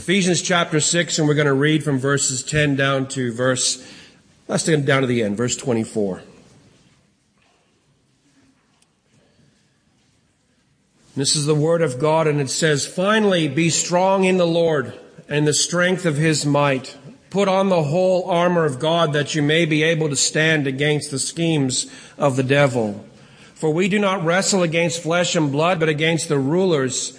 Ephesians chapter 6, and we're going to read from verses 10 down to verse, let's get down to the end, verse 24. This is the word of God, and it says, Finally, be strong in the Lord and the strength of his might. Put on the whole armor of God that you may be able to stand against the schemes of the devil. For we do not wrestle against flesh and blood, but against the rulers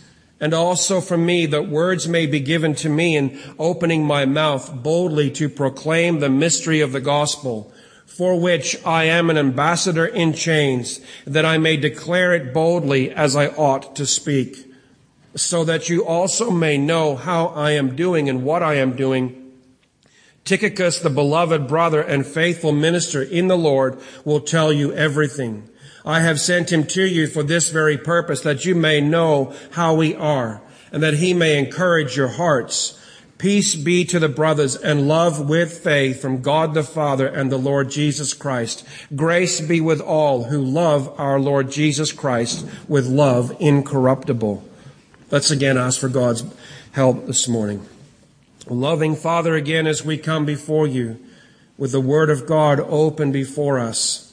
and also for me that words may be given to me in opening my mouth boldly to proclaim the mystery of the gospel, for which I am an ambassador in chains, that I may declare it boldly as I ought to speak, so that you also may know how I am doing and what I am doing. Tychicus, the beloved brother and faithful minister in the Lord, will tell you everything. I have sent him to you for this very purpose, that you may know how we are, and that he may encourage your hearts. Peace be to the brothers and love with faith from God the Father and the Lord Jesus Christ. Grace be with all who love our Lord Jesus Christ with love incorruptible. Let's again ask for God's help this morning. Loving Father, again as we come before you with the Word of God open before us.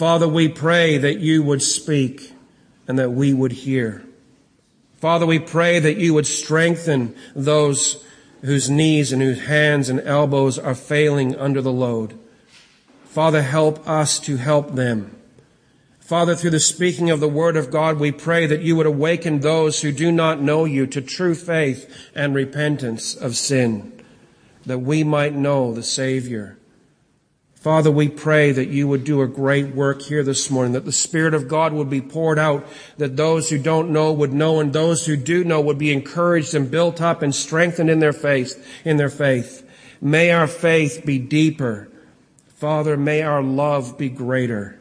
Father, we pray that you would speak and that we would hear. Father, we pray that you would strengthen those whose knees and whose hands and elbows are failing under the load. Father, help us to help them. Father, through the speaking of the word of God, we pray that you would awaken those who do not know you to true faith and repentance of sin, that we might know the Savior Father, we pray that you would do a great work here this morning, that the Spirit of God would be poured out, that those who don't know would know, and those who do know would be encouraged and built up and strengthened in their faith, in their faith. May our faith be deeper. Father, may our love be greater.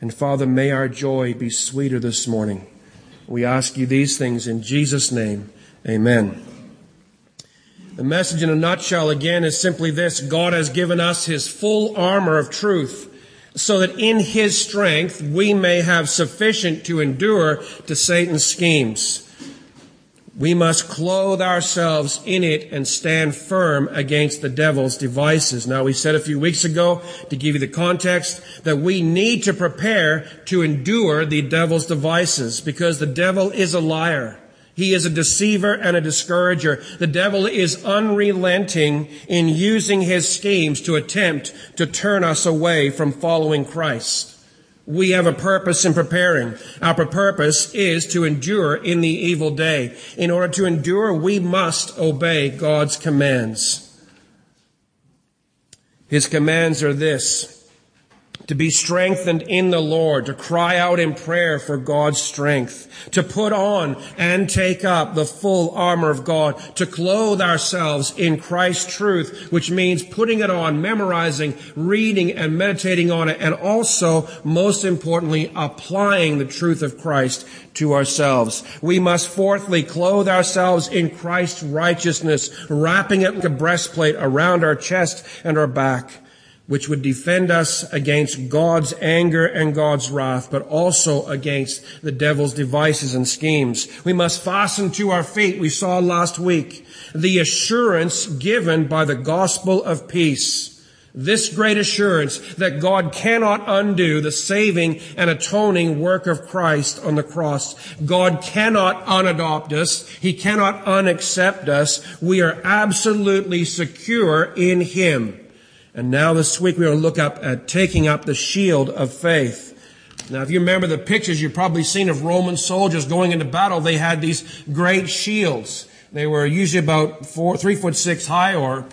And Father, may our joy be sweeter this morning. We ask you these things in Jesus' name. Amen. The message in a nutshell again is simply this. God has given us His full armor of truth so that in His strength we may have sufficient to endure to Satan's schemes. We must clothe ourselves in it and stand firm against the devil's devices. Now we said a few weeks ago, to give you the context, that we need to prepare to endure the devil's devices because the devil is a liar. He is a deceiver and a discourager. The devil is unrelenting in using his schemes to attempt to turn us away from following Christ. We have a purpose in preparing. Our purpose is to endure in the evil day. In order to endure, we must obey God's commands. His commands are this to be strengthened in the Lord, to cry out in prayer for God's strength, to put on and take up the full armor of God, to clothe ourselves in Christ's truth, which means putting it on, memorizing, reading and meditating on it, and also, most importantly, applying the truth of Christ to ourselves. We must fourthly clothe ourselves in Christ's righteousness, wrapping it like a breastplate around our chest and our back. Which would defend us against God's anger and God's wrath, but also against the devil's devices and schemes. We must fasten to our feet, we saw last week, the assurance given by the gospel of peace. This great assurance that God cannot undo the saving and atoning work of Christ on the cross. God cannot unadopt us. He cannot unaccept us. We are absolutely secure in Him. And now this week we're going to look up at taking up the shield of faith. Now, if you remember the pictures you've probably seen of Roman soldiers going into battle, they had these great shields. They were usually about four, three foot six high or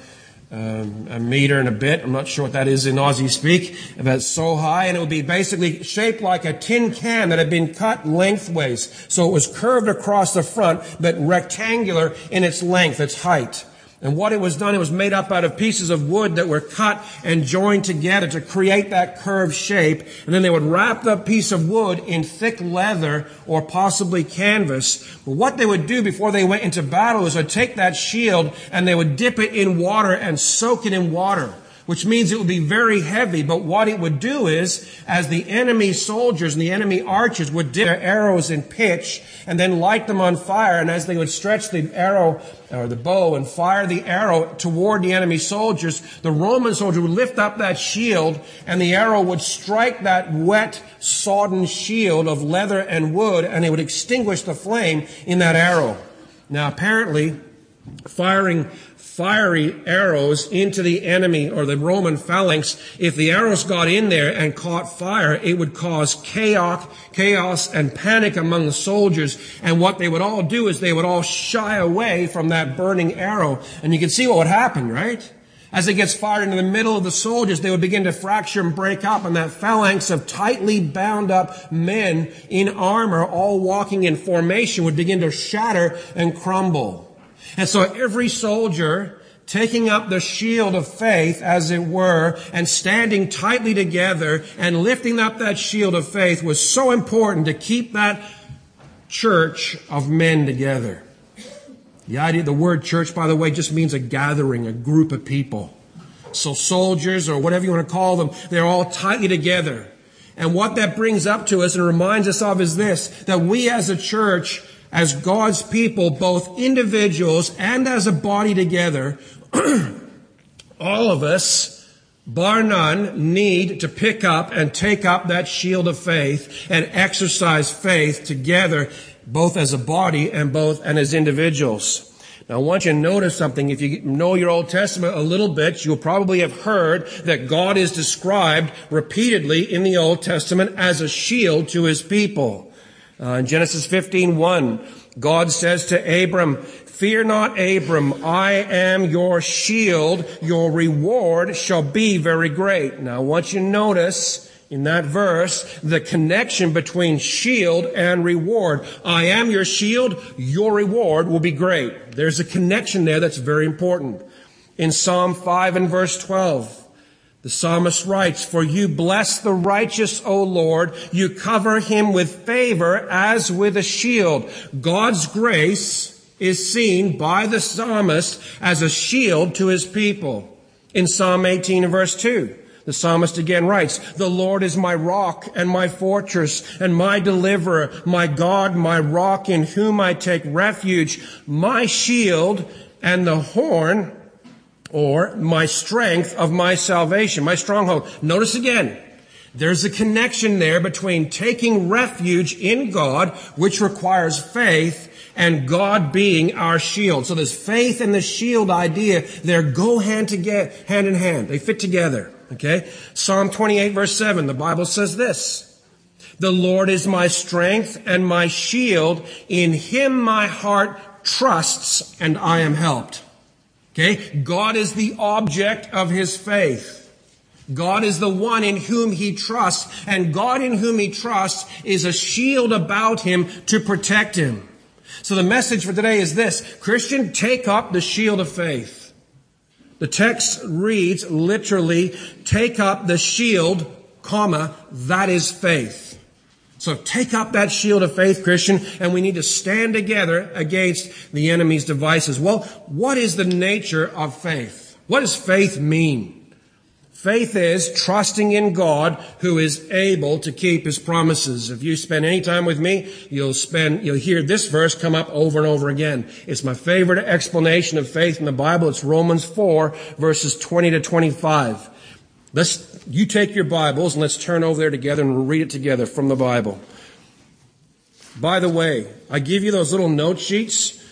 um, a meter and a bit. I'm not sure what that is in Aussie speak, but so high, and it would be basically shaped like a tin can that had been cut lengthways. So it was curved across the front, but rectangular in its length, its height. And what it was done, it was made up out of pieces of wood that were cut and joined together to create that curved shape. And then they would wrap the piece of wood in thick leather or possibly canvas. But what they would do before they went into battle is they'd take that shield and they would dip it in water and soak it in water which means it would be very heavy. But what it would do is, as the enemy soldiers and the enemy archers would dip their arrows in pitch and then light them on fire, and as they would stretch the arrow or the bow and fire the arrow toward the enemy soldiers, the Roman soldier would lift up that shield and the arrow would strike that wet, sodden shield of leather and wood and it would extinguish the flame in that arrow. Now apparently, firing fiery arrows into the enemy or the Roman phalanx, if the arrows got in there and caught fire, it would cause chaos, chaos and panic among the soldiers. And what they would all do is they would all shy away from that burning arrow. And you can see what would happen, right? As it gets fired into the middle of the soldiers, they would begin to fracture and break up, and that phalanx of tightly bound up men in armor, all walking in formation, would begin to shatter and crumble. And so every soldier taking up the shield of faith, as it were, and standing tightly together and lifting up that shield of faith was so important to keep that church of men together. The idea, the word church, by the way, just means a gathering, a group of people. So soldiers or whatever you want to call them, they're all tightly together. And what that brings up to us and reminds us of is this, that we as a church as God's people, both individuals and as a body together, all of us, bar none, need to pick up and take up that shield of faith and exercise faith together, both as a body and both and as individuals. Now I want you to notice something. If you know your Old Testament a little bit, you'll probably have heard that God is described repeatedly in the Old Testament as a shield to his people. Uh, in Genesis 15, 1, God says to Abram, Fear not, Abram, I am your shield. Your reward shall be very great. Now, want you notice in that verse the connection between shield and reward. I am your shield. Your reward will be great. There's a connection there that's very important. In Psalm 5 and verse 12, the psalmist writes, For you bless the righteous, O Lord. You cover him with favor as with a shield. God's grace is seen by the psalmist as a shield to his people. In Psalm 18 and verse 2, the psalmist again writes, The Lord is my rock and my fortress and my deliverer, my God, my rock in whom I take refuge, my shield and the horn or my strength of my salvation, my stronghold. Notice again, there's a connection there between taking refuge in God, which requires faith, and God being our shield. So this faith and the shield idea, they go hand together, hand in hand. They fit together. Okay? Psalm 28 verse 7, the Bible says this. The Lord is my strength and my shield. In him my heart trusts and I am helped. Okay? God is the object of his faith. God is the one in whom he trusts, and God in whom he trusts is a shield about him to protect him. So the message for today is this Christian, take up the shield of faith. The text reads literally, take up the shield, comma, that is faith. So take up that shield of faith, Christian, and we need to stand together against the enemy's devices. Well, what is the nature of faith? What does faith mean? Faith is trusting in God who is able to keep his promises. If you spend any time with me, you'll spend, you'll hear this verse come up over and over again. It's my favorite explanation of faith in the Bible. It's Romans 4 verses 20 to 25. Let's, you take your Bibles and let's turn over there together and read it together from the Bible. By the way, I give you those little note sheets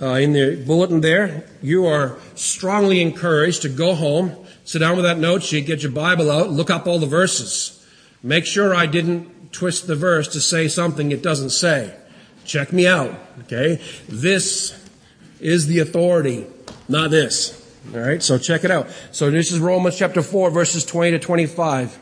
uh, in the bulletin there. You are strongly encouraged to go home Sit down with that note sheet, get your Bible out, look up all the verses. Make sure I didn't twist the verse to say something it doesn't say. Check me out, okay? This is the authority, not this. All right, so check it out. So this is Romans chapter 4, verses 20 to 25.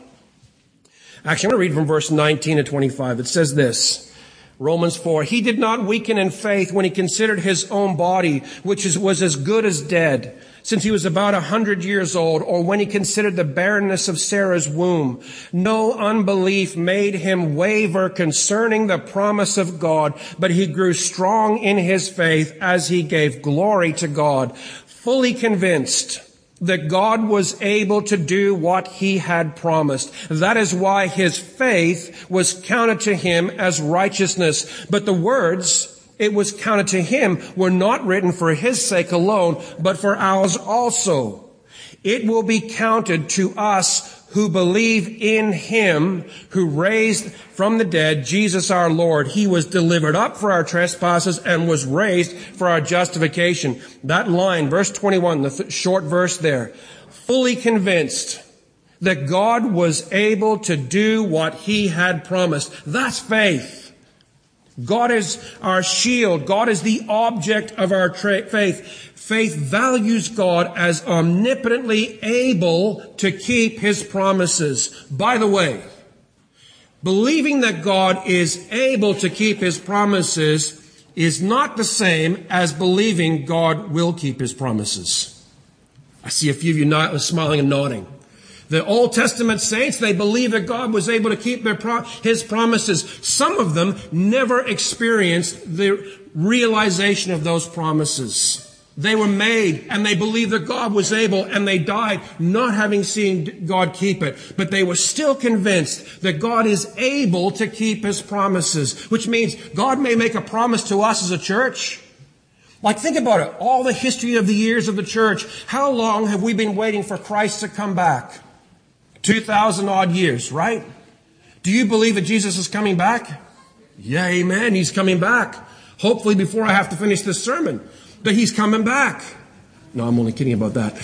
Actually, I'm going to read from verse 19 to 25. It says this. Romans 4. He did not weaken in faith when he considered his own body, which is, was as good as dead since he was about a hundred years old, or when he considered the barrenness of Sarah's womb. No unbelief made him waver concerning the promise of God, but he grew strong in his faith as he gave glory to God, fully convinced that God was able to do what he had promised. That is why his faith was counted to him as righteousness. But the words it was counted to him were not written for his sake alone, but for ours also. It will be counted to us who believe in him who raised from the dead Jesus our Lord. He was delivered up for our trespasses and was raised for our justification. That line, verse 21, the th- short verse there, fully convinced that God was able to do what he had promised. That's faith. God is our shield. God is the object of our tra- faith. Faith values God as omnipotently able to keep his promises. By the way, believing that God is able to keep his promises is not the same as believing God will keep his promises. I see a few of you smiling and nodding. The Old Testament saints, they believed that God was able to keep pro- His promises. Some of them never experienced the realization of those promises. They were made and they believed that God was able and they died not having seen God keep it. But they were still convinced that God is able to keep His promises, which means God may make a promise to us as a church. Like think about it. All the history of the years of the church. How long have we been waiting for Christ to come back? 2,000 odd years, right? Do you believe that Jesus is coming back? Yeah, amen. He's coming back. Hopefully before I have to finish this sermon. But he's coming back. No, I'm only kidding about that.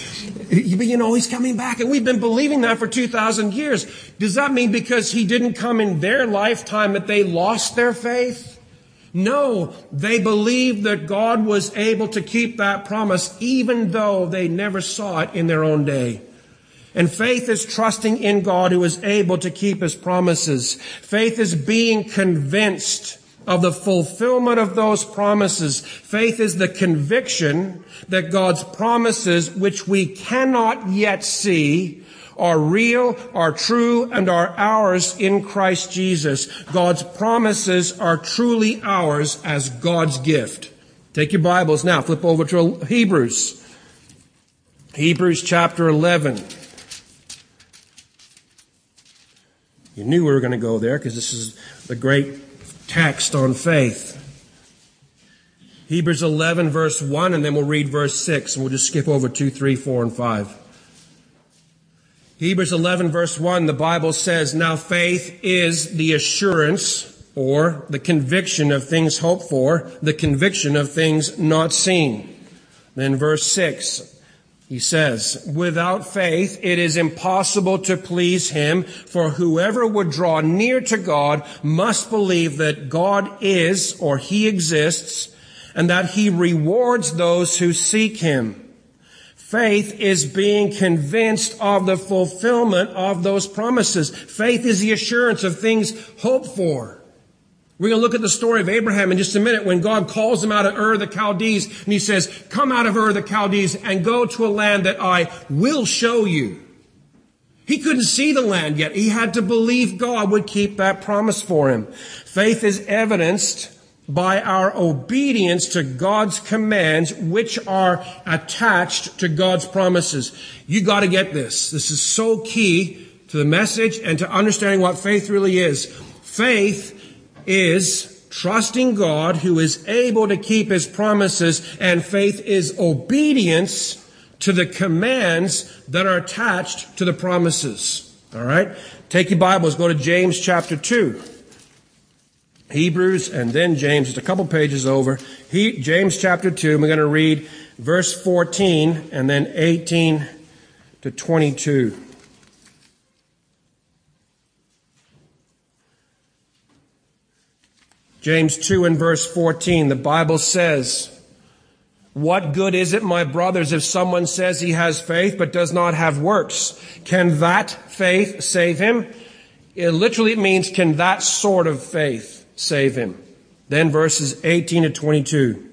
But you know, he's coming back and we've been believing that for 2,000 years. Does that mean because he didn't come in their lifetime that they lost their faith? No, they believed that God was able to keep that promise even though they never saw it in their own day. And faith is trusting in God who is able to keep his promises. Faith is being convinced of the fulfillment of those promises. Faith is the conviction that God's promises, which we cannot yet see, are real, are true, and are ours in Christ Jesus. God's promises are truly ours as God's gift. Take your Bibles now, flip over to Hebrews. Hebrews chapter 11. You knew we were going to go there because this is the great text on faith. Hebrews 11 verse 1 and then we'll read verse 6 and we'll just skip over 2, 3, 4, and 5. Hebrews 11 verse 1, the Bible says, Now faith is the assurance or the conviction of things hoped for, the conviction of things not seen. Then verse 6, he says, without faith, it is impossible to please him, for whoever would draw near to God must believe that God is, or he exists, and that he rewards those who seek him. Faith is being convinced of the fulfillment of those promises. Faith is the assurance of things hoped for. We're going to look at the story of Abraham in just a minute when God calls him out of Ur the Chaldees and he says, come out of Ur the Chaldees and go to a land that I will show you. He couldn't see the land yet. He had to believe God would keep that promise for him. Faith is evidenced by our obedience to God's commands, which are attached to God's promises. You gotta get this. This is so key to the message and to understanding what faith really is. Faith is trusting God who is able to keep his promises and faith is obedience to the commands that are attached to the promises. All right? Take your Bibles, go to James chapter 2. Hebrews and then James, just a couple pages over. He, James chapter 2, we're going to read verse 14 and then 18 to 22. James 2 and verse 14, the Bible says, what good is it, my brothers, if someone says he has faith but does not have works? Can that faith save him? It literally means, can that sort of faith save him? Then verses 18 to 22.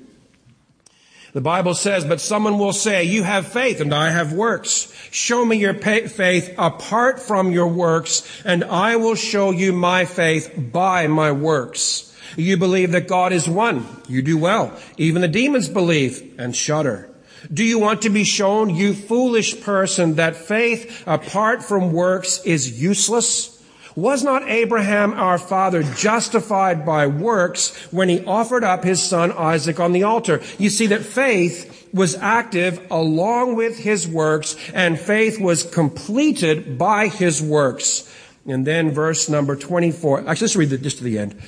The Bible says, but someone will say, you have faith and I have works. Show me your faith apart from your works and I will show you my faith by my works. You believe that God is one. You do well. Even the demons believe and shudder. Do you want to be shown, you foolish person, that faith apart from works is useless? Was not Abraham our father justified by works when he offered up his son Isaac on the altar? You see that faith was active along with his works and faith was completed by his works. And then verse number 24. Actually, let's read it just to the end.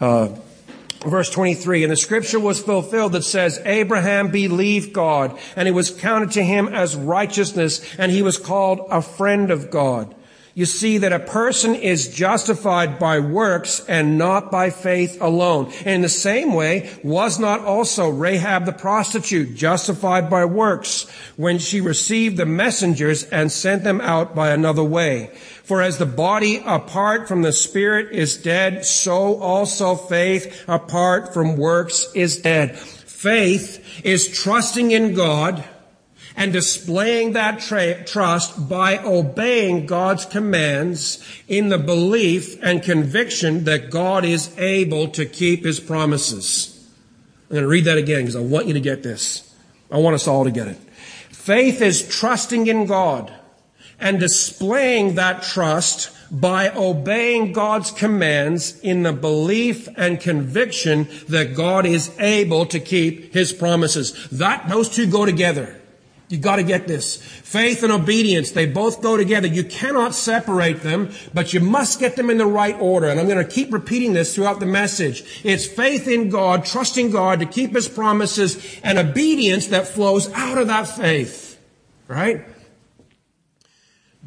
Uh, verse 23, and the scripture was fulfilled that says, Abraham believed God, and it was counted to him as righteousness, and he was called a friend of God. You see that a person is justified by works and not by faith alone. In the same way, was not also Rahab the prostitute justified by works when she received the messengers and sent them out by another way? For as the body apart from the spirit is dead, so also faith apart from works is dead. Faith is trusting in God and displaying that tra- trust by obeying God's commands in the belief and conviction that God is able to keep his promises. I'm going to read that again because I want you to get this. I want us all to get it. Faith is trusting in God and displaying that trust by obeying God's commands in the belief and conviction that God is able to keep his promises. That, those two go together. You gotta get this. Faith and obedience, they both go together. You cannot separate them, but you must get them in the right order. And I'm gonna keep repeating this throughout the message. It's faith in God, trusting God to keep His promises, and obedience that flows out of that faith. Right?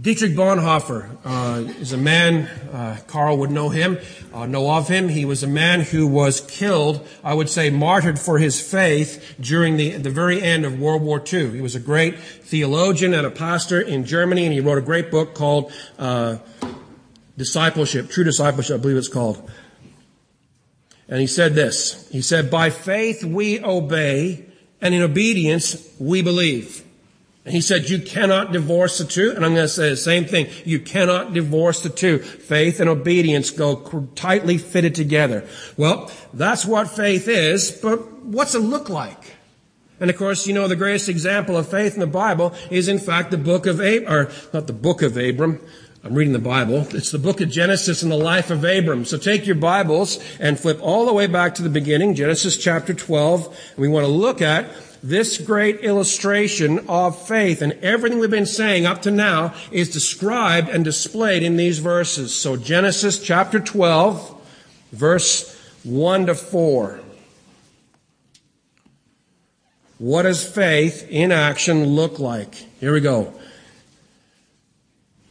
Dietrich Bonhoeffer uh, is a man, uh, Carl would know him, uh, know of him. He was a man who was killed, I would say martyred for his faith during the, the very end of World War II. He was a great theologian and a pastor in Germany, and he wrote a great book called uh, Discipleship, True Discipleship, I believe it's called. And he said this, he said, by faith we obey, and in obedience we believe. And he said, you cannot divorce the two. And I'm going to say the same thing. You cannot divorce the two. Faith and obedience go tightly fitted together. Well, that's what faith is, but what's it look like? And of course, you know, the greatest example of faith in the Bible is in fact the book of Abram, or not the book of Abram. I'm reading the Bible. It's the book of Genesis and the life of Abram. So take your Bibles and flip all the way back to the beginning, Genesis chapter 12. And we want to look at this great illustration of faith and everything we've been saying up to now is described and displayed in these verses. So Genesis chapter 12, verse 1 to 4. What does faith in action look like? Here we go.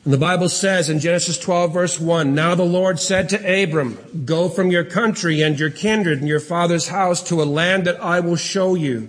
And the Bible says in Genesis 12 verse 1, Now the Lord said to Abram, Go from your country and your kindred and your father's house to a land that I will show you.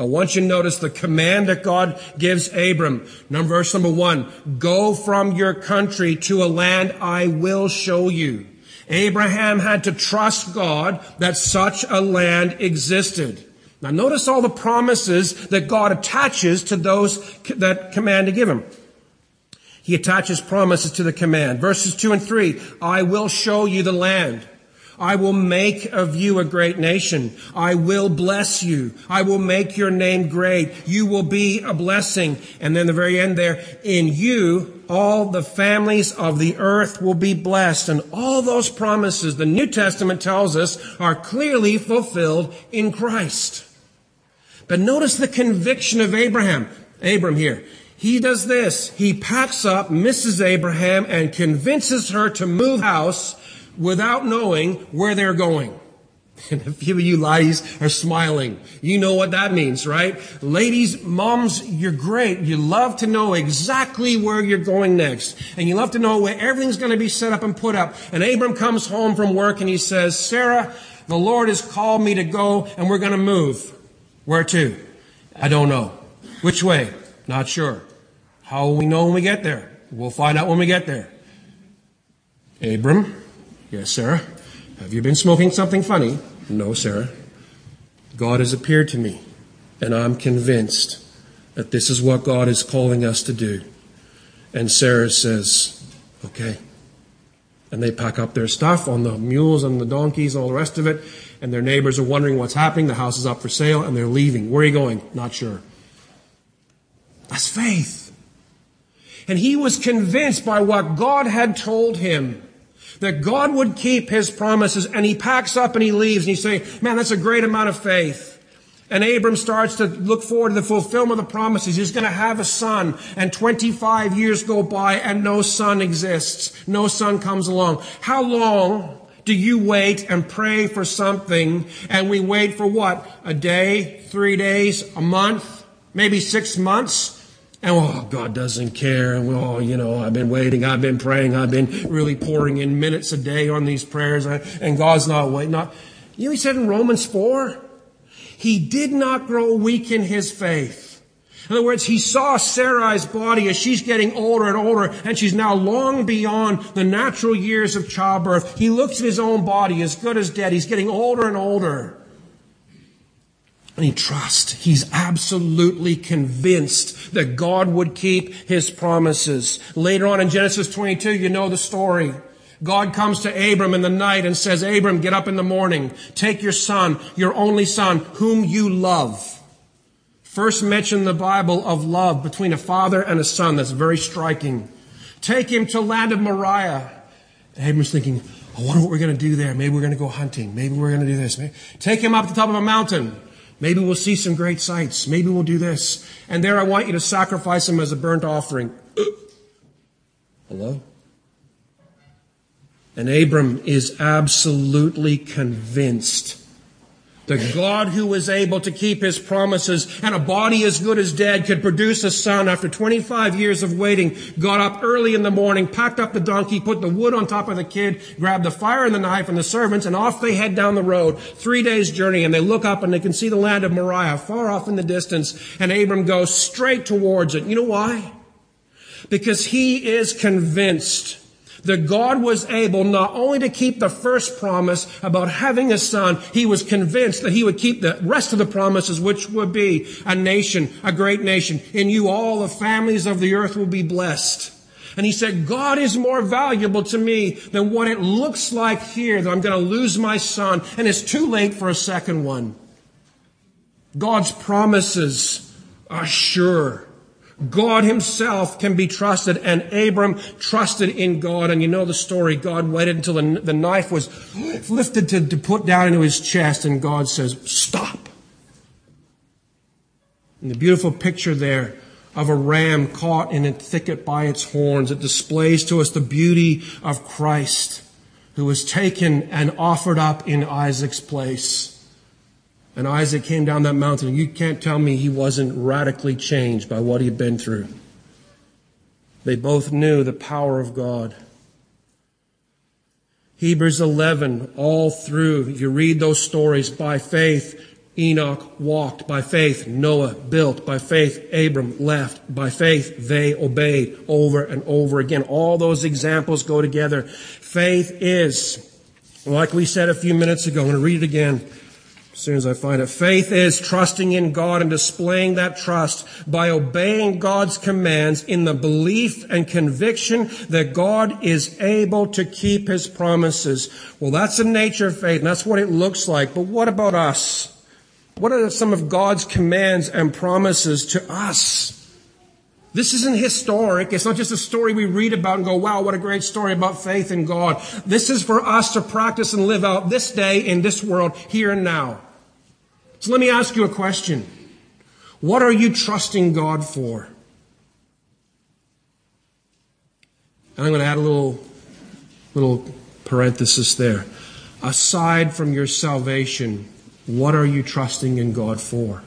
I want you to notice the command that God gives Abram. Number, verse number one, go from your country to a land I will show you. Abraham had to trust God that such a land existed. Now notice all the promises that God attaches to those that command to give him. He attaches promises to the command. Verses two and three, I will show you the land. I will make of you a great nation. I will bless you. I will make your name great. You will be a blessing. And then the very end there, in you, all the families of the earth will be blessed. And all those promises the New Testament tells us are clearly fulfilled in Christ. But notice the conviction of Abraham. Abram here. He does this. He packs up Mrs. Abraham and convinces her to move house without knowing where they're going. And a few of you ladies are smiling. You know what that means, right? Ladies, moms, you're great. You love to know exactly where you're going next. And you love to know where everything's going to be set up and put up. And Abram comes home from work and he says, Sarah, the Lord has called me to go and we're going to move. Where to? I don't know. Which way? Not sure. How will we know when we get there? We'll find out when we get there. Abram, Yes, Sarah. Have you been smoking something funny? No, Sarah. God has appeared to me, and I'm convinced that this is what God is calling us to do. And Sarah says, Okay. And they pack up their stuff on the mules and the donkeys and all the rest of it. And their neighbors are wondering what's happening. The house is up for sale and they're leaving. Where are you going? Not sure. That's faith. And he was convinced by what God had told him that God would keep his promises and he packs up and he leaves and you say, man, that's a great amount of faith. And Abram starts to look forward to the fulfillment of the promises. He's going to have a son and 25 years go by and no son exists. No son comes along. How long do you wait and pray for something and we wait for what? A day, three days, a month, maybe six months? And oh, God doesn't care. And oh, you know, I've been waiting. I've been praying. I've been really pouring in minutes a day on these prayers. And God's not waiting. Not, you know, he said in Romans 4, he did not grow weak in his faith. In other words, he saw Sarai's body as she's getting older and older, and she's now long beyond the natural years of childbirth. He looks at his own body, as good as dead. He's getting older and older. And he trusts. He's absolutely convinced that God would keep his promises. Later on in Genesis 22, you know the story. God comes to Abram in the night and says, Abram, get up in the morning. Take your son, your only son, whom you love. First mention in the Bible of love between a father and a son. That's very striking. Take him to land of Moriah. Abram's thinking, I wonder what we're going to do there. Maybe we're going to go hunting. Maybe we're going to do this. Take him up to the top of a mountain. Maybe we'll see some great sights. Maybe we'll do this. And there I want you to sacrifice him as a burnt offering. Hello? And Abram is absolutely convinced the God who was able to keep his promises and a body as good as dead could produce a son after 25 years of waiting, got up early in the morning, packed up the donkey, put the wood on top of the kid, grabbed the fire and the knife and the servants, and off they head down the road. Three days journey, and they look up and they can see the land of Moriah far off in the distance, and Abram goes straight towards it. You know why? Because he is convinced that God was able not only to keep the first promise about having a son, he was convinced that he would keep the rest of the promises, which would be a nation, a great nation. In you all the families of the earth will be blessed. And he said, God is more valuable to me than what it looks like here that I'm going to lose my son and it's too late for a second one. God's promises are sure. God himself can be trusted, and Abram trusted in God. And you know the story. God waited until the, the knife was lifted to, to put down into his chest, and God says, Stop. And the beautiful picture there of a ram caught in a thicket by its horns, it displays to us the beauty of Christ, who was taken and offered up in Isaac's place. And Isaac came down that mountain. You can't tell me he wasn't radically changed by what he'd been through. They both knew the power of God. Hebrews 11, all through, if you read those stories by faith, Enoch walked by faith. Noah built by faith. Abram left by faith. They obeyed over and over again. All those examples go together. Faith is, like we said a few minutes ago, I'm going to read it again as soon as I find it. Faith is trusting in God and displaying that trust by obeying God's commands in the belief and conviction that God is able to keep his promises. Well, that's the nature of faith, and that's what it looks like. But what about us? What are some of God's commands and promises to us? This isn't historic. It's not just a story we read about and go, wow, what a great story about faith in God. This is for us to practice and live out this day in this world, here and now. So let me ask you a question. What are you trusting God for? And I'm going to add a little, little parenthesis there. Aside from your salvation, what are you trusting in God for?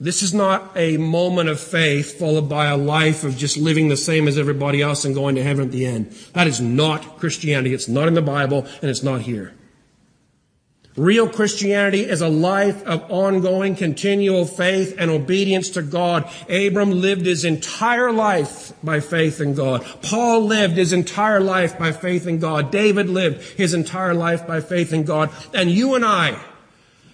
This is not a moment of faith followed by a life of just living the same as everybody else and going to heaven at the end. That is not Christianity. It's not in the Bible and it's not here. Real Christianity is a life of ongoing, continual faith and obedience to God. Abram lived his entire life by faith in God. Paul lived his entire life by faith in God. David lived his entire life by faith in God. And you and I,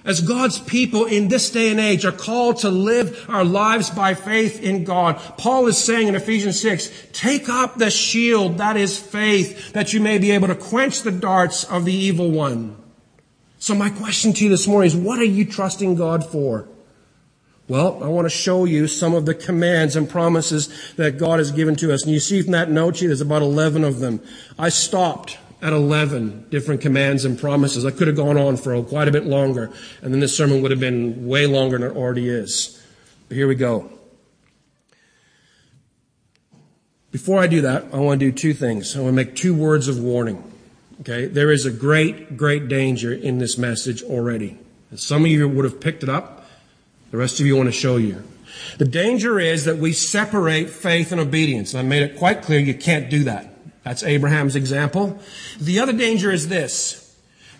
as God's people in this day and age are called to live our lives by faith in God. Paul is saying in Ephesians 6, take up the shield that is faith that you may be able to quench the darts of the evil one. So my question to you this morning is, what are you trusting God for? Well, I want to show you some of the commands and promises that God has given to us. And you see from that note sheet, there's about 11 of them. I stopped at 11 different commands and promises. I could have gone on for quite a bit longer, and then this sermon would have been way longer than it already is. But here we go. Before I do that, I want to do two things. I want to make two words of warning. Okay? There is a great, great danger in this message already. Some of you would have picked it up. The rest of you want to show you. The danger is that we separate faith and obedience. And I made it quite clear you can't do that. That's Abraham's example. The other danger is this.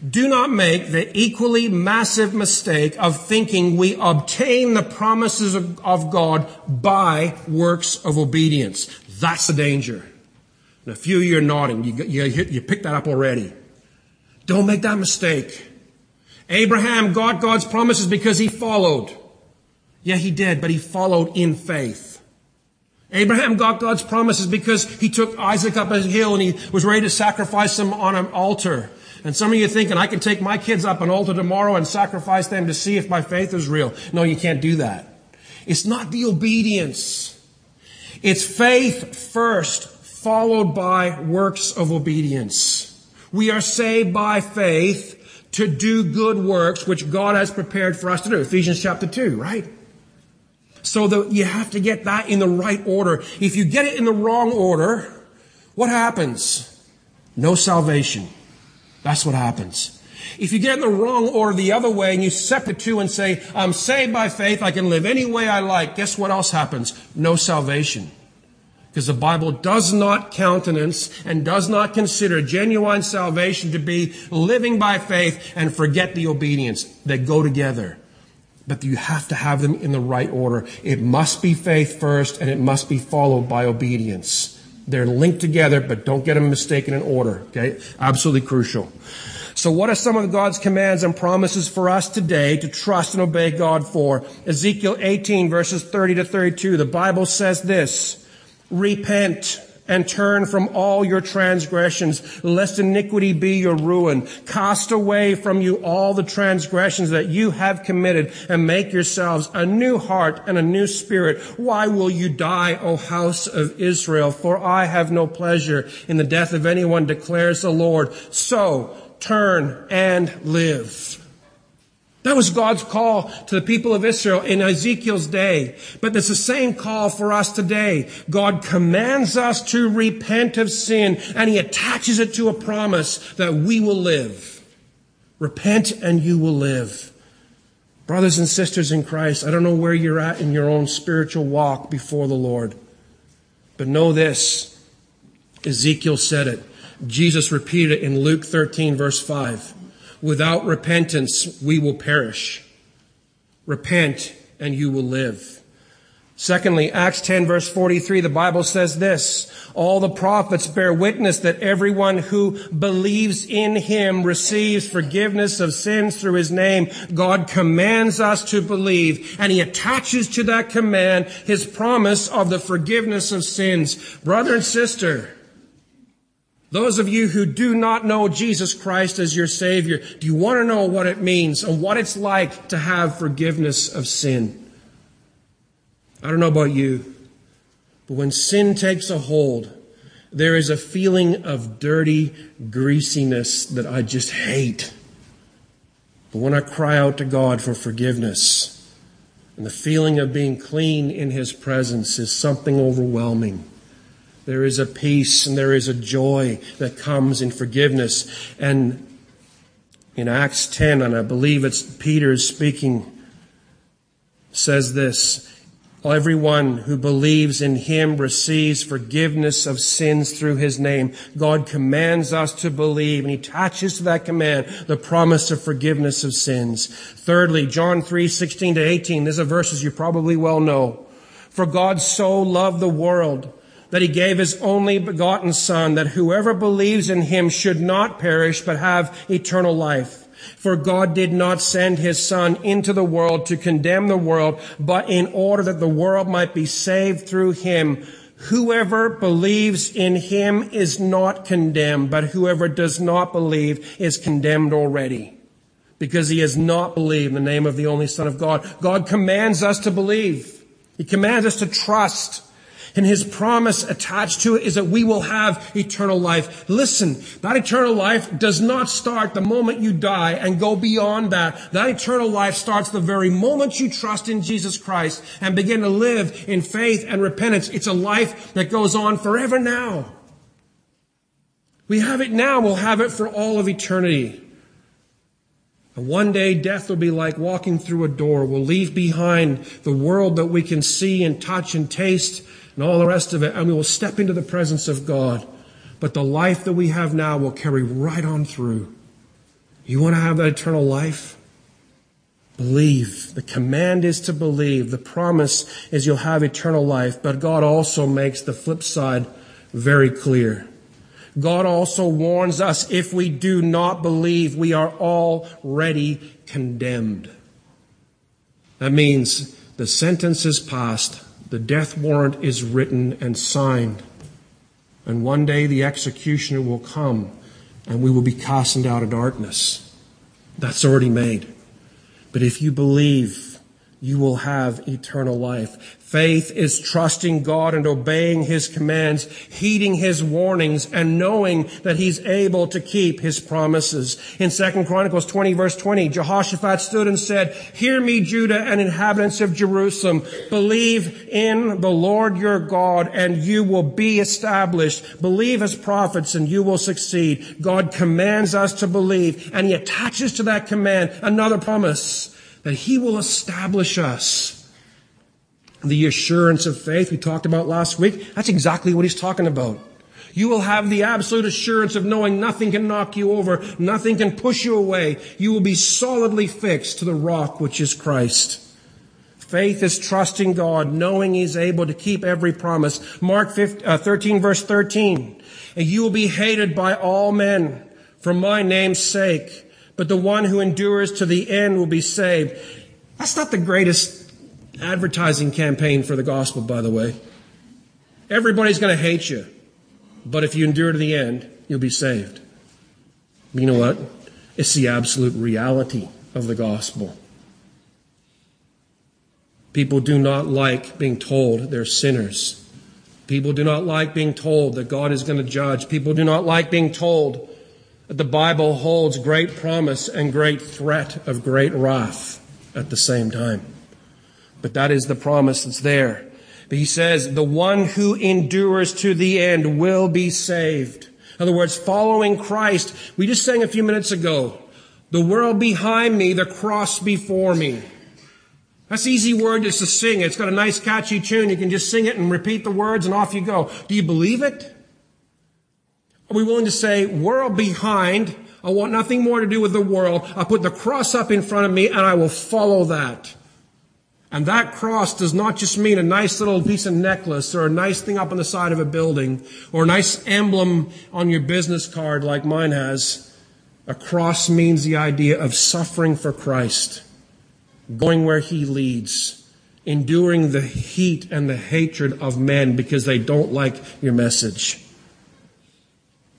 Do not make the equally massive mistake of thinking we obtain the promises of, of God by works of obedience. That's the danger. And a few of you are nodding. You, you, you picked that up already. Don't make that mistake. Abraham got God's promises because he followed. Yeah, he did, but he followed in faith. Abraham got God's promises because he took Isaac up a hill and he was ready to sacrifice him on an altar. And some of you thinking, I can take my kids up an altar tomorrow and sacrifice them to see if my faith is real. No, you can't do that. It's not the obedience. It's faith first, followed by works of obedience. We are saved by faith to do good works which God has prepared for us to do. Ephesians chapter 2, right? So the, you have to get that in the right order. If you get it in the wrong order, what happens? No salvation. That's what happens. If you get in the wrong order the other way and you separate two and say, I'm saved by faith, I can live any way I like, guess what else happens? No salvation. Because the Bible does not countenance and does not consider genuine salvation to be living by faith and forget the obedience that go together. But you have to have them in the right order. It must be faith first and it must be followed by obedience. They're linked together, but don't get them mistaken in order. Okay? Absolutely crucial. So what are some of God's commands and promises for us today to trust and obey God for? Ezekiel 18 verses 30 to 32. The Bible says this, repent and turn from all your transgressions, lest iniquity be your ruin. Cast away from you all the transgressions that you have committed and make yourselves a new heart and a new spirit. Why will you die, O house of Israel? For I have no pleasure in the death of anyone, declares the Lord. So turn and live. That was God's call to the people of Israel in Ezekiel's day. But it's the same call for us today. God commands us to repent of sin and he attaches it to a promise that we will live. Repent and you will live. Brothers and sisters in Christ, I don't know where you're at in your own spiritual walk before the Lord. But know this. Ezekiel said it. Jesus repeated it in Luke 13 verse 5. Without repentance, we will perish. Repent and you will live. Secondly, Acts 10 verse 43, the Bible says this, all the prophets bear witness that everyone who believes in him receives forgiveness of sins through his name. God commands us to believe, and he attaches to that command his promise of the forgiveness of sins. Brother and sister, those of you who do not know Jesus Christ as your Savior, do you want to know what it means and what it's like to have forgiveness of sin? I don't know about you, but when sin takes a hold, there is a feeling of dirty greasiness that I just hate. But when I cry out to God for forgiveness, and the feeling of being clean in His presence is something overwhelming. There is a peace and there is a joy that comes in forgiveness. And in Acts 10, and I believe it's Peter speaking, says this, Everyone who believes in him receives forgiveness of sins through his name. God commands us to believe and he attaches to that command the promise of forgiveness of sins. Thirdly, John 3, 16 to 18. These are verses you probably well know. For God so loved the world that he gave his only begotten son that whoever believes in him should not perish but have eternal life. For God did not send his Son into the world to condemn the world, but in order that the world might be saved through him. Whoever believes in him is not condemned, but whoever does not believe is condemned already. Because he has not believed in the name of the only Son of God. God commands us to believe. He commands us to trust. And his promise attached to it is that we will have eternal life. Listen, that eternal life does not start the moment you die and go beyond that. That eternal life starts the very moment you trust in Jesus Christ and begin to live in faith and repentance. It's a life that goes on forever now. We have it now. We'll have it for all of eternity. And one day death will be like walking through a door. We'll leave behind the world that we can see and touch and taste and all the rest of it, and we will step into the presence of God. But the life that we have now will carry right on through. You want to have that eternal life? Believe. The command is to believe. The promise is you'll have eternal life. But God also makes the flip side very clear. God also warns us if we do not believe, we are already condemned. That means the sentence is passed the death warrant is written and signed. And one day the executioner will come and we will be cast of darkness. That's already made. But if you believe, you will have eternal life. Faith is trusting God and obeying His commands, heeding His warnings, and knowing that He's able to keep His promises. In 2 Chronicles 20 verse 20, Jehoshaphat stood and said, Hear me, Judah and inhabitants of Jerusalem. Believe in the Lord your God and you will be established. Believe His prophets and you will succeed. God commands us to believe and He attaches to that command another promise that He will establish us the assurance of faith we talked about last week, that's exactly what he's talking about. You will have the absolute assurance of knowing nothing can knock you over, nothing can push you away. You will be solidly fixed to the rock which is Christ. Faith is trusting God, knowing He's able to keep every promise. Mark 15, uh, 13 verse 13. And you will be hated by all men for my name's sake, but the one who endures to the end will be saved. That's not the greatest advertising campaign for the gospel, by the way. Everybody's going to hate you. But if you endure to the end, you'll be saved. You know what? It's the absolute reality of the gospel. People do not like being told they're sinners. People do not like being told that God is going to judge. People do not like being told that the Bible holds great promise and great threat of great wrath at the same time. But that is the promise that's there. But he says, the one who endures to the end will be saved. In other words, following Christ. We just sang a few minutes ago, the world behind me, the cross before me. That's easy word just to sing. It's got a nice catchy tune. You can just sing it and repeat the words and off you go. Do you believe it? Are we willing to say, world behind, I want nothing more to do with the world. I put the cross up in front of me and I will follow that. And that cross does not just mean a nice little piece of necklace or a nice thing up on the side of a building or a nice emblem on your business card like mine has. A cross means the idea of suffering for Christ, going where he leads, enduring the heat and the hatred of men because they don't like your message.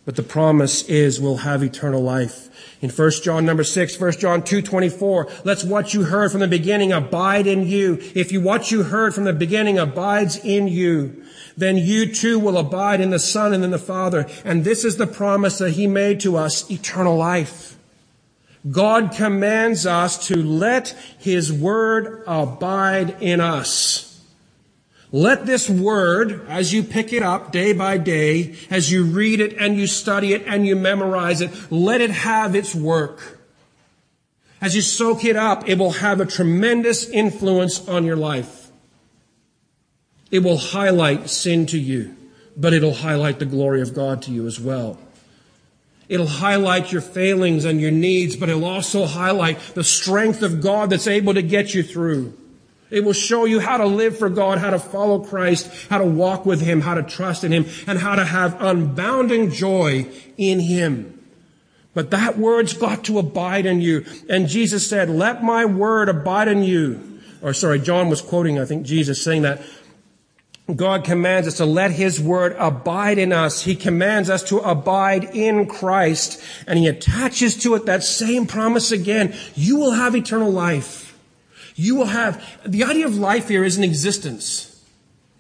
But the promise is we'll have eternal life. In 1 John number 6, 1 John 2.24, let's what you heard from the beginning abide in you. If you what you heard from the beginning abides in you, then you too will abide in the Son and in the Father. And this is the promise that He made to us, eternal life. God commands us to let His Word abide in us. Let this word, as you pick it up day by day, as you read it and you study it and you memorize it, let it have its work. As you soak it up, it will have a tremendous influence on your life. It will highlight sin to you, but it'll highlight the glory of God to you as well. It'll highlight your failings and your needs, but it'll also highlight the strength of God that's able to get you through. It will show you how to live for God, how to follow Christ, how to walk with Him, how to trust in Him, and how to have unbounding joy in Him. But that word's got to abide in you. And Jesus said, let my word abide in you. Or sorry, John was quoting, I think, Jesus saying that. God commands us to let His word abide in us. He commands us to abide in Christ. And He attaches to it that same promise again. You will have eternal life. You will have, the idea of life here is an existence.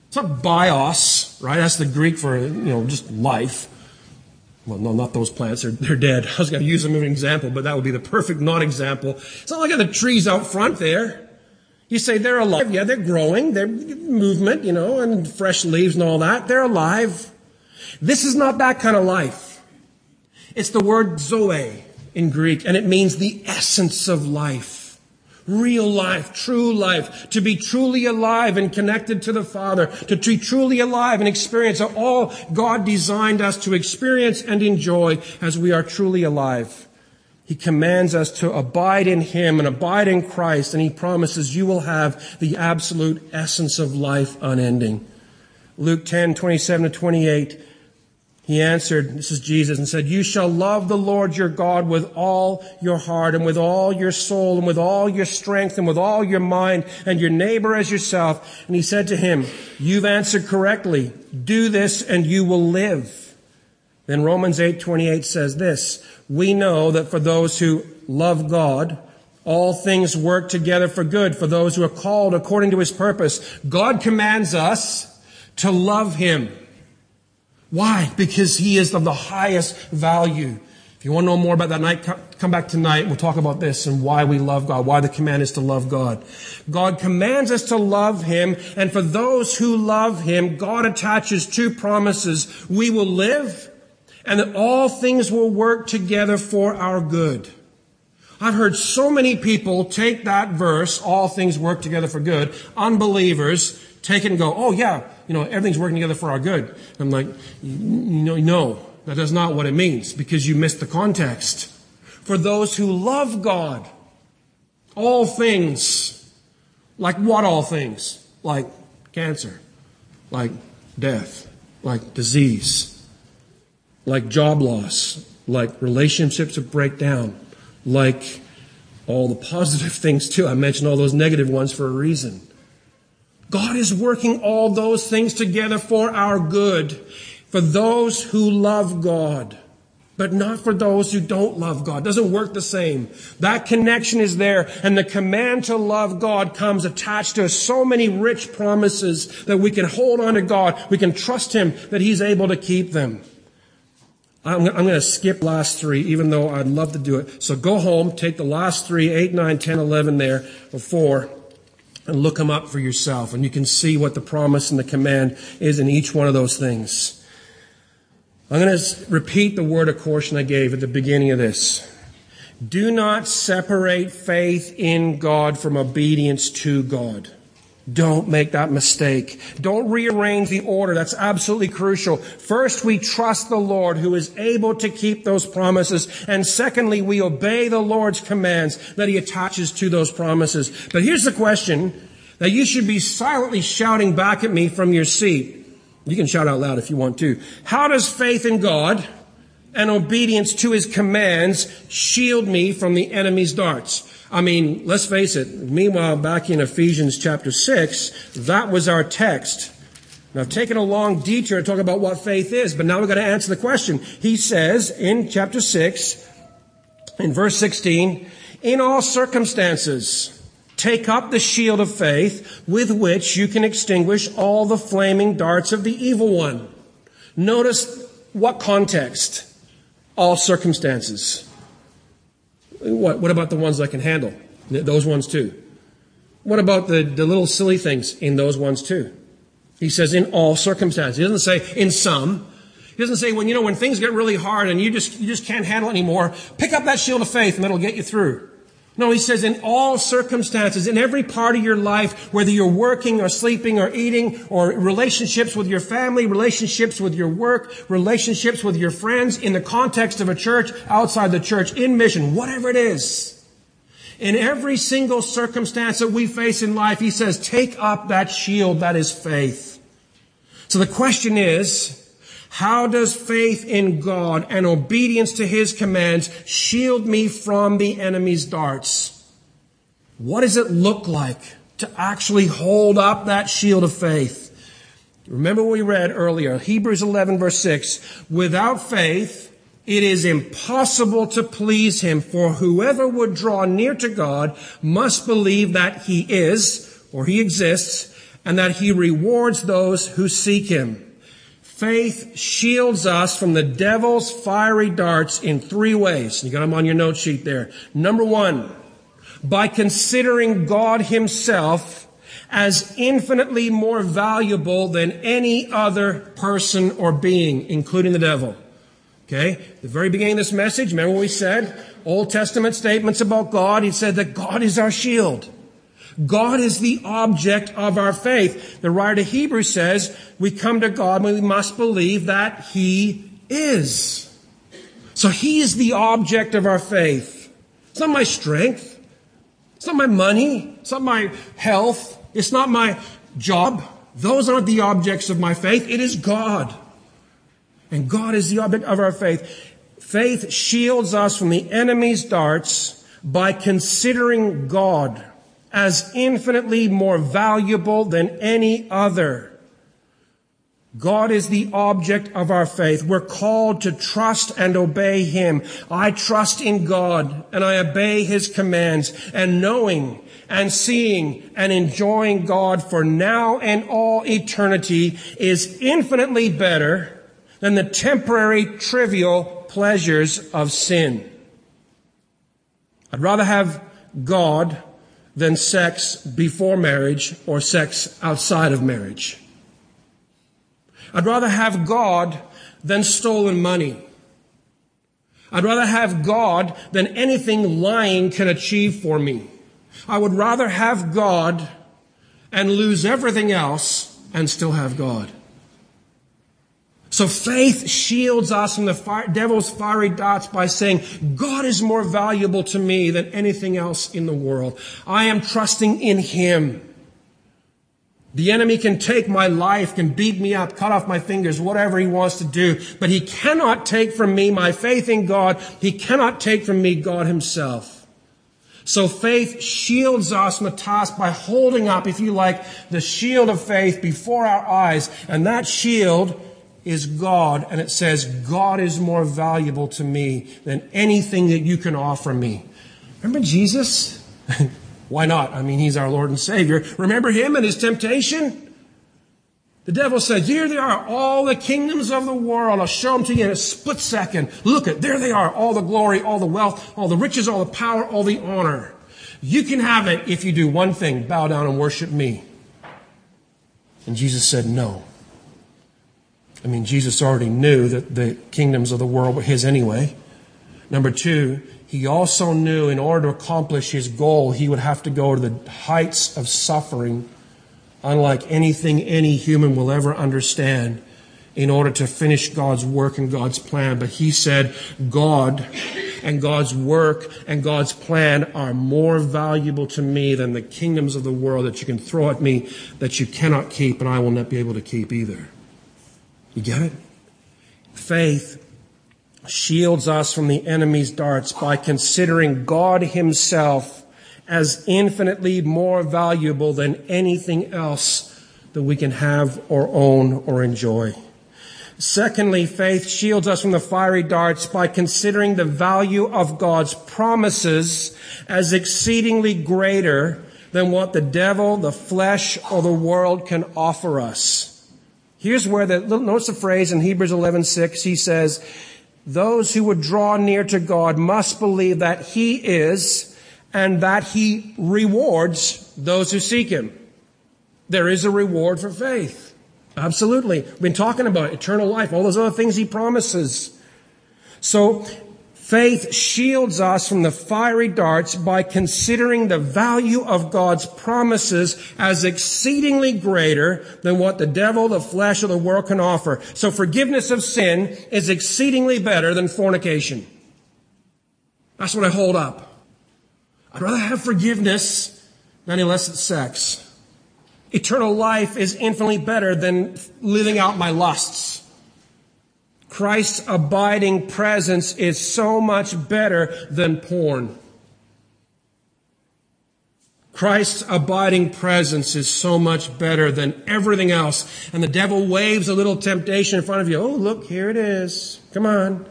It's not bios, right? That's the Greek for, you know, just life. Well, no, not those plants. They're, they're dead. I was going to use them as an example, but that would be the perfect non-example. It's not like the trees out front there. You say they're alive. Yeah, they're growing. They're movement, you know, and fresh leaves and all that. They're alive. This is not that kind of life. It's the word zoe in Greek, and it means the essence of life real life, true life, to be truly alive and connected to the Father, to be truly alive and experience all God designed us to experience and enjoy as we are truly alive. He commands us to abide in Him and abide in Christ, and He promises you will have the absolute essence of life unending. Luke 10, 27 to 28 he answered, this is Jesus, and said, You shall love the Lord your God with all your heart and with all your soul and with all your strength and with all your mind and your neighbor as yourself. And he said to him, You've answered correctly. Do this and you will live. Then Romans 8:28 says this, We know that for those who love God, all things work together for good for those who are called according to his purpose. God commands us to love him. Why? Because he is of the highest value. If you want to know more about that night, come back tonight. We'll talk about this and why we love God, why the command is to love God. God commands us to love Him, and for those who love Him, God attaches two promises. We will live, and that all things will work together for our good. I've heard so many people take that verse, all things work together for good, unbelievers, take it and go, oh yeah, you know, everything's working together for our good. I'm like, no, no, that is not what it means because you missed the context. For those who love God, all things, like what all things? Like cancer, like death, like disease, like job loss, like relationships that break down, like all the positive things too. I mentioned all those negative ones for a reason. God is working all those things together for our good, for those who love God, but not for those who don't love God. It doesn't work the same. That connection is there, and the command to love God comes attached to so many rich promises that we can hold on to God. We can trust Him that He's able to keep them. I'm, I'm going to skip last three, even though I'd love to do it. So go home, take the last three, 8, 9, 10, 11 there, or 4, and look them up for yourself, and you can see what the promise and the command is in each one of those things. I'm going to repeat the word of caution I gave at the beginning of this. Do not separate faith in God from obedience to God. Don't make that mistake. Don't rearrange the order. That's absolutely crucial. First, we trust the Lord who is able to keep those promises. And secondly, we obey the Lord's commands that he attaches to those promises. But here's the question that you should be silently shouting back at me from your seat. You can shout out loud if you want to. How does faith in God and obedience to his commands shield me from the enemy's darts? I mean, let's face it. Meanwhile, back in Ephesians chapter 6, that was our text. Now, I've taken a long detour to talk about what faith is, but now we've got to answer the question. He says in chapter 6, in verse 16, in all circumstances, take up the shield of faith with which you can extinguish all the flaming darts of the evil one. Notice what context? All circumstances. What, what about the ones I can handle? Those ones too. What about the, the little silly things in those ones too? He says in all circumstances. He doesn't say in some. He doesn't say when, you know, when things get really hard and you just, you just can't handle it anymore, pick up that shield of faith and it'll get you through. No, he says in all circumstances, in every part of your life, whether you're working or sleeping or eating or relationships with your family, relationships with your work, relationships with your friends, in the context of a church, outside the church, in mission, whatever it is. In every single circumstance that we face in life, he says, take up that shield that is faith. So the question is, how does faith in God and obedience to His commands shield me from the enemy's darts? What does it look like to actually hold up that shield of faith? Remember what we read earlier, Hebrews 11 verse 6. Without faith, it is impossible to please Him, for whoever would draw near to God must believe that He is, or He exists, and that He rewards those who seek Him. Faith shields us from the devil's fiery darts in three ways. You got them on your note sheet there. Number one, by considering God himself as infinitely more valuable than any other person or being, including the devil. Okay? The very beginning of this message, remember what we said? Old Testament statements about God. He said that God is our shield. God is the object of our faith. The writer of Hebrews says we come to God when we must believe that He is. So He is the object of our faith. It's not my strength. It's not my money. It's not my health. It's not my job. Those aren't the objects of my faith. It is God. And God is the object of our faith. Faith shields us from the enemy's darts by considering God as infinitely more valuable than any other. God is the object of our faith. We're called to trust and obey Him. I trust in God and I obey His commands and knowing and seeing and enjoying God for now and all eternity is infinitely better than the temporary trivial pleasures of sin. I'd rather have God than sex before marriage or sex outside of marriage. I'd rather have God than stolen money. I'd rather have God than anything lying can achieve for me. I would rather have God and lose everything else and still have God. So faith shields us from the fire, devil's fiery darts by saying, God is more valuable to me than anything else in the world. I am trusting in Him. The enemy can take my life, can beat me up, cut off my fingers, whatever he wants to do, but he cannot take from me my faith in God. He cannot take from me God himself. So faith shields us from the task by holding up, if you like, the shield of faith before our eyes. And that shield is God, and it says, God is more valuable to me than anything that you can offer me. Remember Jesus? Why not? I mean, he's our Lord and Savior. Remember him and his temptation? The devil said, Here they are, all the kingdoms of the world. I'll show them to you in a split second. Look at, there they are, all the glory, all the wealth, all the riches, all the power, all the honor. You can have it if you do one thing, bow down and worship me. And Jesus said, No. I mean, Jesus already knew that the kingdoms of the world were his anyway. Number two, he also knew in order to accomplish his goal, he would have to go to the heights of suffering unlike anything any human will ever understand in order to finish God's work and God's plan. But he said, God and God's work and God's plan are more valuable to me than the kingdoms of the world that you can throw at me that you cannot keep and I will not be able to keep either. You get it? Faith shields us from the enemy's darts by considering God himself as infinitely more valuable than anything else that we can have or own or enjoy. Secondly, faith shields us from the fiery darts by considering the value of God's promises as exceedingly greater than what the devil, the flesh, or the world can offer us. Here's where the, notice the phrase in Hebrews 11:6, he says, those who would draw near to God must believe that He is and that He rewards those who seek Him. There is a reward for faith. Absolutely. We've been talking about eternal life, all those other things He promises. So, Faith shields us from the fiery darts by considering the value of God's promises as exceedingly greater than what the devil, the flesh, or the world can offer. So forgiveness of sin is exceedingly better than fornication. That's what I hold up. I'd rather have forgiveness than illicit sex. Eternal life is infinitely better than living out my lusts. Christ's abiding presence is so much better than porn. Christ's abiding presence is so much better than everything else. And the devil waves a little temptation in front of you. Oh, look, here it is. Come on.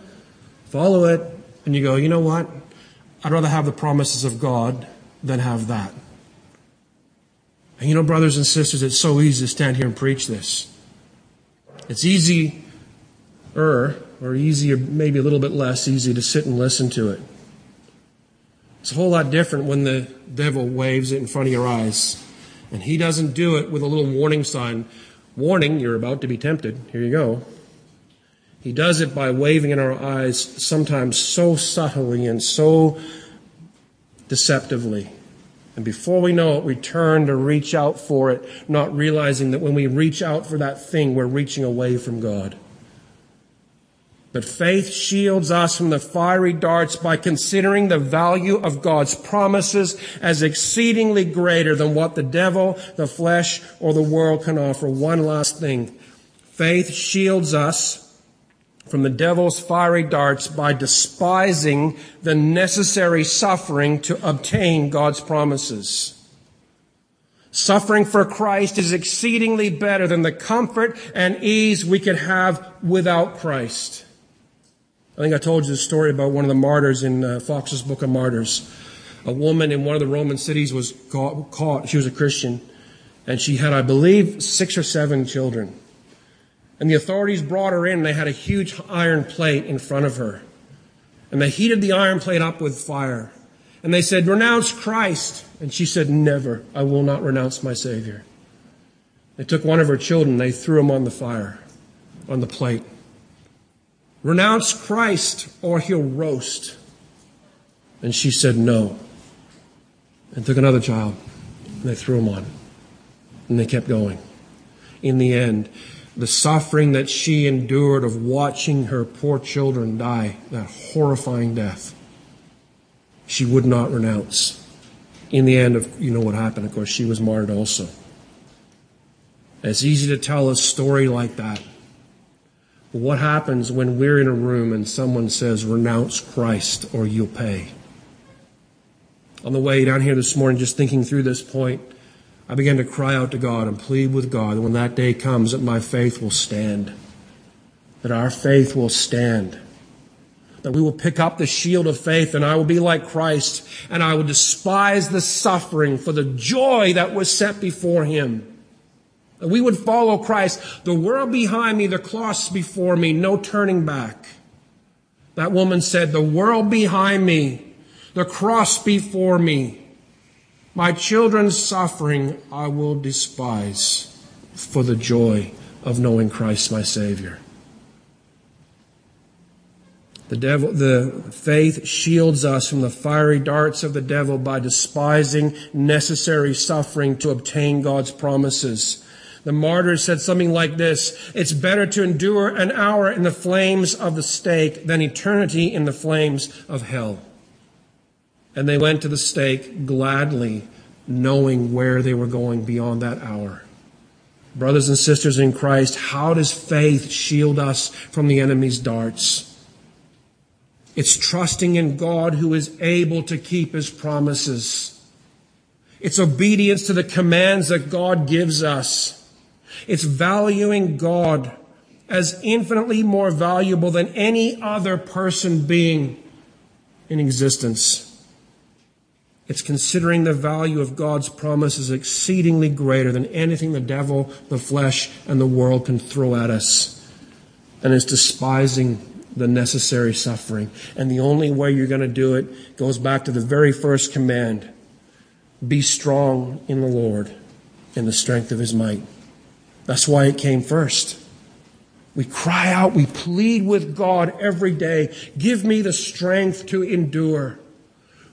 Follow it. And you go, you know what? I'd rather have the promises of God than have that. And you know, brothers and sisters, it's so easy to stand here and preach this. It's easy er, or easy, or maybe a little bit less easy to sit and listen to it. It's a whole lot different when the devil waves it in front of your eyes. And he doesn't do it with a little warning sign. Warning, you're about to be tempted. Here you go. He does it by waving in our eyes, sometimes so subtly and so deceptively. And before we know it, we turn to reach out for it, not realizing that when we reach out for that thing, we're reaching away from God. But faith shields us from the fiery darts by considering the value of God's promises as exceedingly greater than what the devil, the flesh, or the world can offer. One last thing. Faith shields us from the devil's fiery darts by despising the necessary suffering to obtain God's promises. Suffering for Christ is exceedingly better than the comfort and ease we could have without Christ. I think I told you the story about one of the martyrs in uh, Fox's Book of Martyrs. A woman in one of the Roman cities was caught, caught, she was a Christian, and she had, I believe, six or seven children. And the authorities brought her in, and they had a huge iron plate in front of her. And they heated the iron plate up with fire. And they said, Renounce Christ. And she said, Never. I will not renounce my Savior. They took one of her children, they threw him on the fire, on the plate. Renounce Christ or he'll roast. And she said no. And took another child and they threw him on. And they kept going. In the end, the suffering that she endured of watching her poor children die, that horrifying death, she would not renounce. In the end, of, you know what happened, of course, she was martyred also. It's easy to tell a story like that what happens when we're in a room and someone says, renounce Christ or you'll pay? On the way down here this morning, just thinking through this point, I began to cry out to God and plead with God that when that day comes that my faith will stand. That our faith will stand. That we will pick up the shield of faith and I will be like Christ and I will despise the suffering for the joy that was set before him we would follow Christ. The world behind me, the cross before me, no turning back. That woman said, the world behind me, the cross before me, my children's suffering I will despise for the joy of knowing Christ my Savior. The devil, the faith shields us from the fiery darts of the devil by despising necessary suffering to obtain God's promises. The martyr said something like this, it's better to endure an hour in the flames of the stake than eternity in the flames of hell. And they went to the stake gladly, knowing where they were going beyond that hour. Brothers and sisters in Christ, how does faith shield us from the enemy's darts? It's trusting in God who is able to keep his promises. It's obedience to the commands that God gives us. It's valuing God as infinitely more valuable than any other person being in existence. It's considering the value of God's promises exceedingly greater than anything the devil, the flesh, and the world can throw at us. And it's despising the necessary suffering. And the only way you're going to do it goes back to the very first command be strong in the Lord in the strength of his might. That's why it came first. We cry out, we plead with God every day. Give me the strength to endure.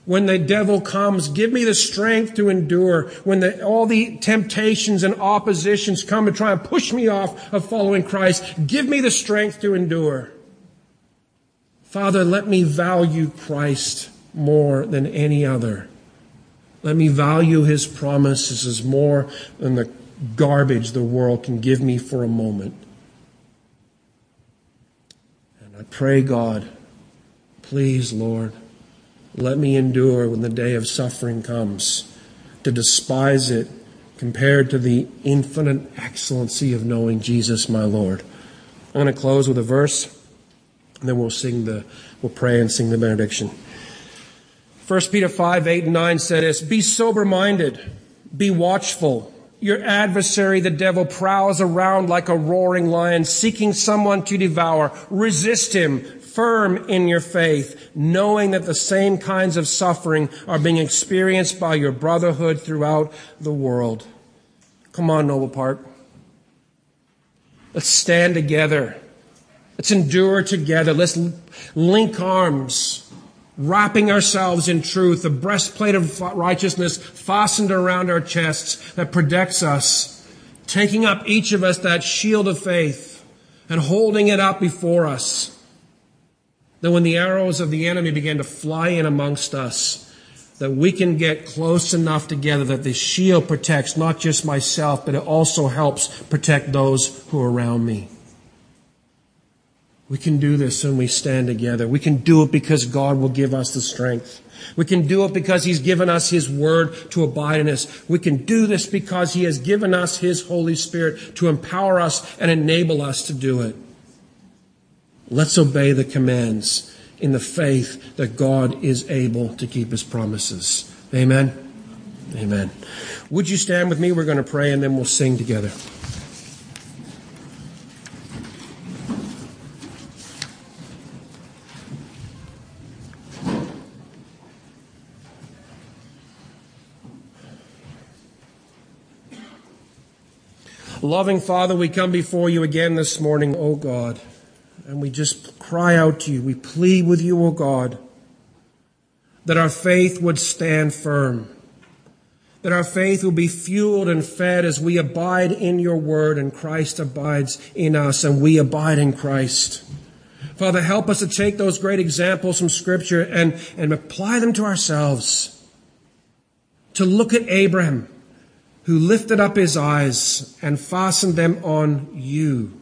When the devil comes, give me the strength to endure. When the, all the temptations and oppositions come to try and push me off of following Christ, give me the strength to endure. Father, let me value Christ more than any other. Let me value his promises as more than the garbage the world can give me for a moment. And I pray, God, please, Lord, let me endure when the day of suffering comes, to despise it compared to the infinite excellency of knowing Jesus, my Lord. I'm going to close with a verse. And then we'll sing the, we'll pray and sing the benediction. 1 Peter 5, 8 and 9 said this, Be sober minded, be watchful. Your adversary, the devil, prowls around like a roaring lion, seeking someone to devour. Resist him, firm in your faith, knowing that the same kinds of suffering are being experienced by your brotherhood throughout the world. Come on, Noble Park. Let's stand together Let's endure together. Let's link arms, wrapping ourselves in truth, the breastplate of righteousness fastened around our chests that protects us, taking up each of us that shield of faith and holding it up before us. That when the arrows of the enemy begin to fly in amongst us, that we can get close enough together that the shield protects not just myself, but it also helps protect those who are around me. We can do this when we stand together. We can do it because God will give us the strength. We can do it because He's given us His Word to abide in us. We can do this because He has given us His Holy Spirit to empower us and enable us to do it. Let's obey the commands in the faith that God is able to keep His promises. Amen. Amen. Would you stand with me? We're going to pray and then we'll sing together. Loving Father, we come before you again this morning, O God, and we just cry out to you. We plead with you, O God, that our faith would stand firm, that our faith will be fueled and fed as we abide in your word and Christ abides in us and we abide in Christ. Father, help us to take those great examples from Scripture and, and apply them to ourselves. To look at Abraham who lifted up his eyes and fastened them on you,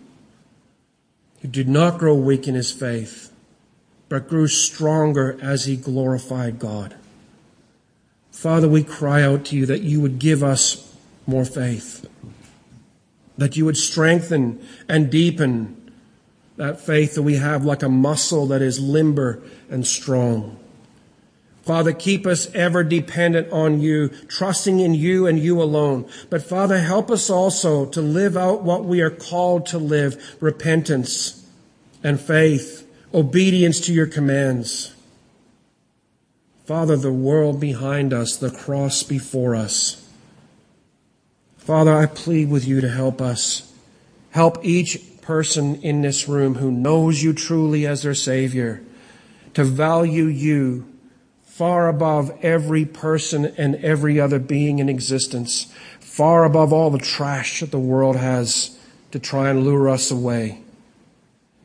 who did not grow weak in his faith, but grew stronger as he glorified God. Father, we cry out to you that you would give us more faith, that you would strengthen and deepen that faith that we have like a muscle that is limber and strong. Father, keep us ever dependent on you, trusting in you and you alone. But Father, help us also to live out what we are called to live, repentance and faith, obedience to your commands. Father, the world behind us, the cross before us. Father, I plead with you to help us. Help each person in this room who knows you truly as their Savior to value you far above every person and every other being in existence, far above all the trash that the world has to try and lure us away,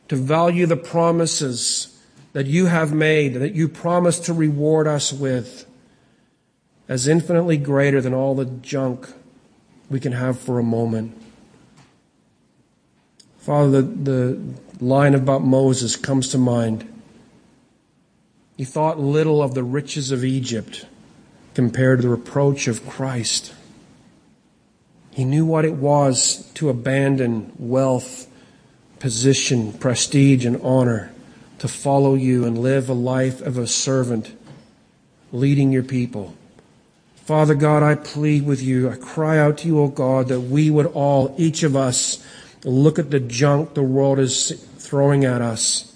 to value the promises that you have made, that you promise to reward us with, as infinitely greater than all the junk we can have for a moment. Father, the, the line about Moses comes to mind. He thought little of the riches of Egypt compared to the reproach of Christ. He knew what it was to abandon wealth, position, prestige, and honor to follow you and live a life of a servant, leading your people. Father God, I plead with you. I cry out to you, O God, that we would all, each of us, look at the junk the world is throwing at us,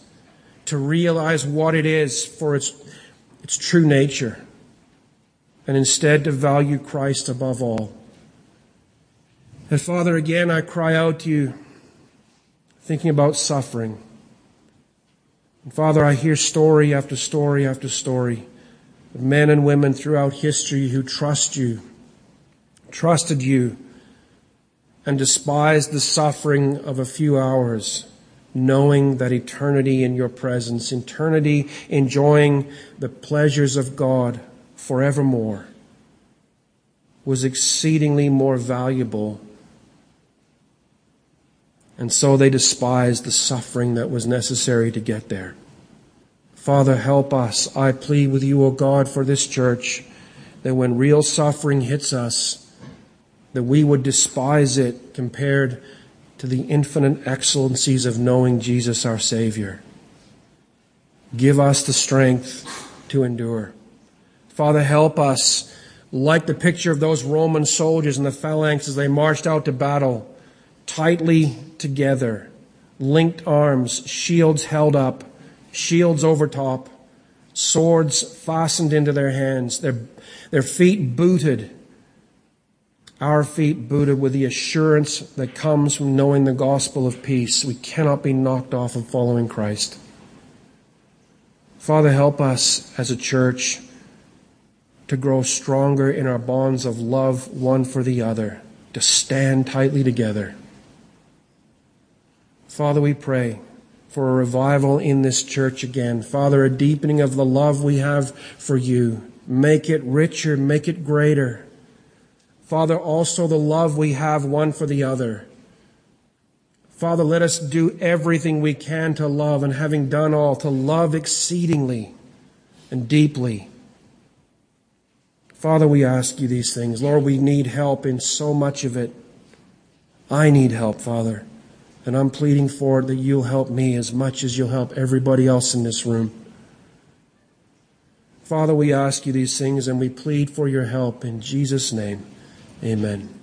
to realize what it is for its, its true nature, and instead to value Christ above all. And Father, again, I cry out to you, thinking about suffering. And Father, I hear story after story after story of men and women throughout history who trust you, trusted you, and despised the suffering of a few hours, knowing that eternity in your presence, eternity enjoying the pleasures of God forevermore, was exceedingly more valuable. And so they despised the suffering that was necessary to get there. Father, help us. I plead with you, O God, for this church, that when real suffering hits us, that we would despise it compared to the infinite excellencies of knowing Jesus our Savior. Give us the strength to endure. Father, help us, like the picture of those Roman soldiers in the phalanx as they marched out to battle, tightly together, linked arms, shields held up, shields over top, swords fastened into their hands, their, their feet booted, our feet booted with the assurance that comes from knowing the gospel of peace. We cannot be knocked off of following Christ. Father, help us as a church to grow stronger in our bonds of love one for the other, to stand tightly together. Father, we pray for a revival in this church again. Father, a deepening of the love we have for you. Make it richer, make it greater. Father, also the love we have one for the other. Father, let us do everything we can to love, and having done all, to love exceedingly and deeply. Father, we ask you these things. Lord, we need help in so much of it. I need help, Father. And I'm pleading for it that you'll help me as much as you'll help everybody else in this room. Father, we ask you these things and we plead for your help in Jesus' name. Amen.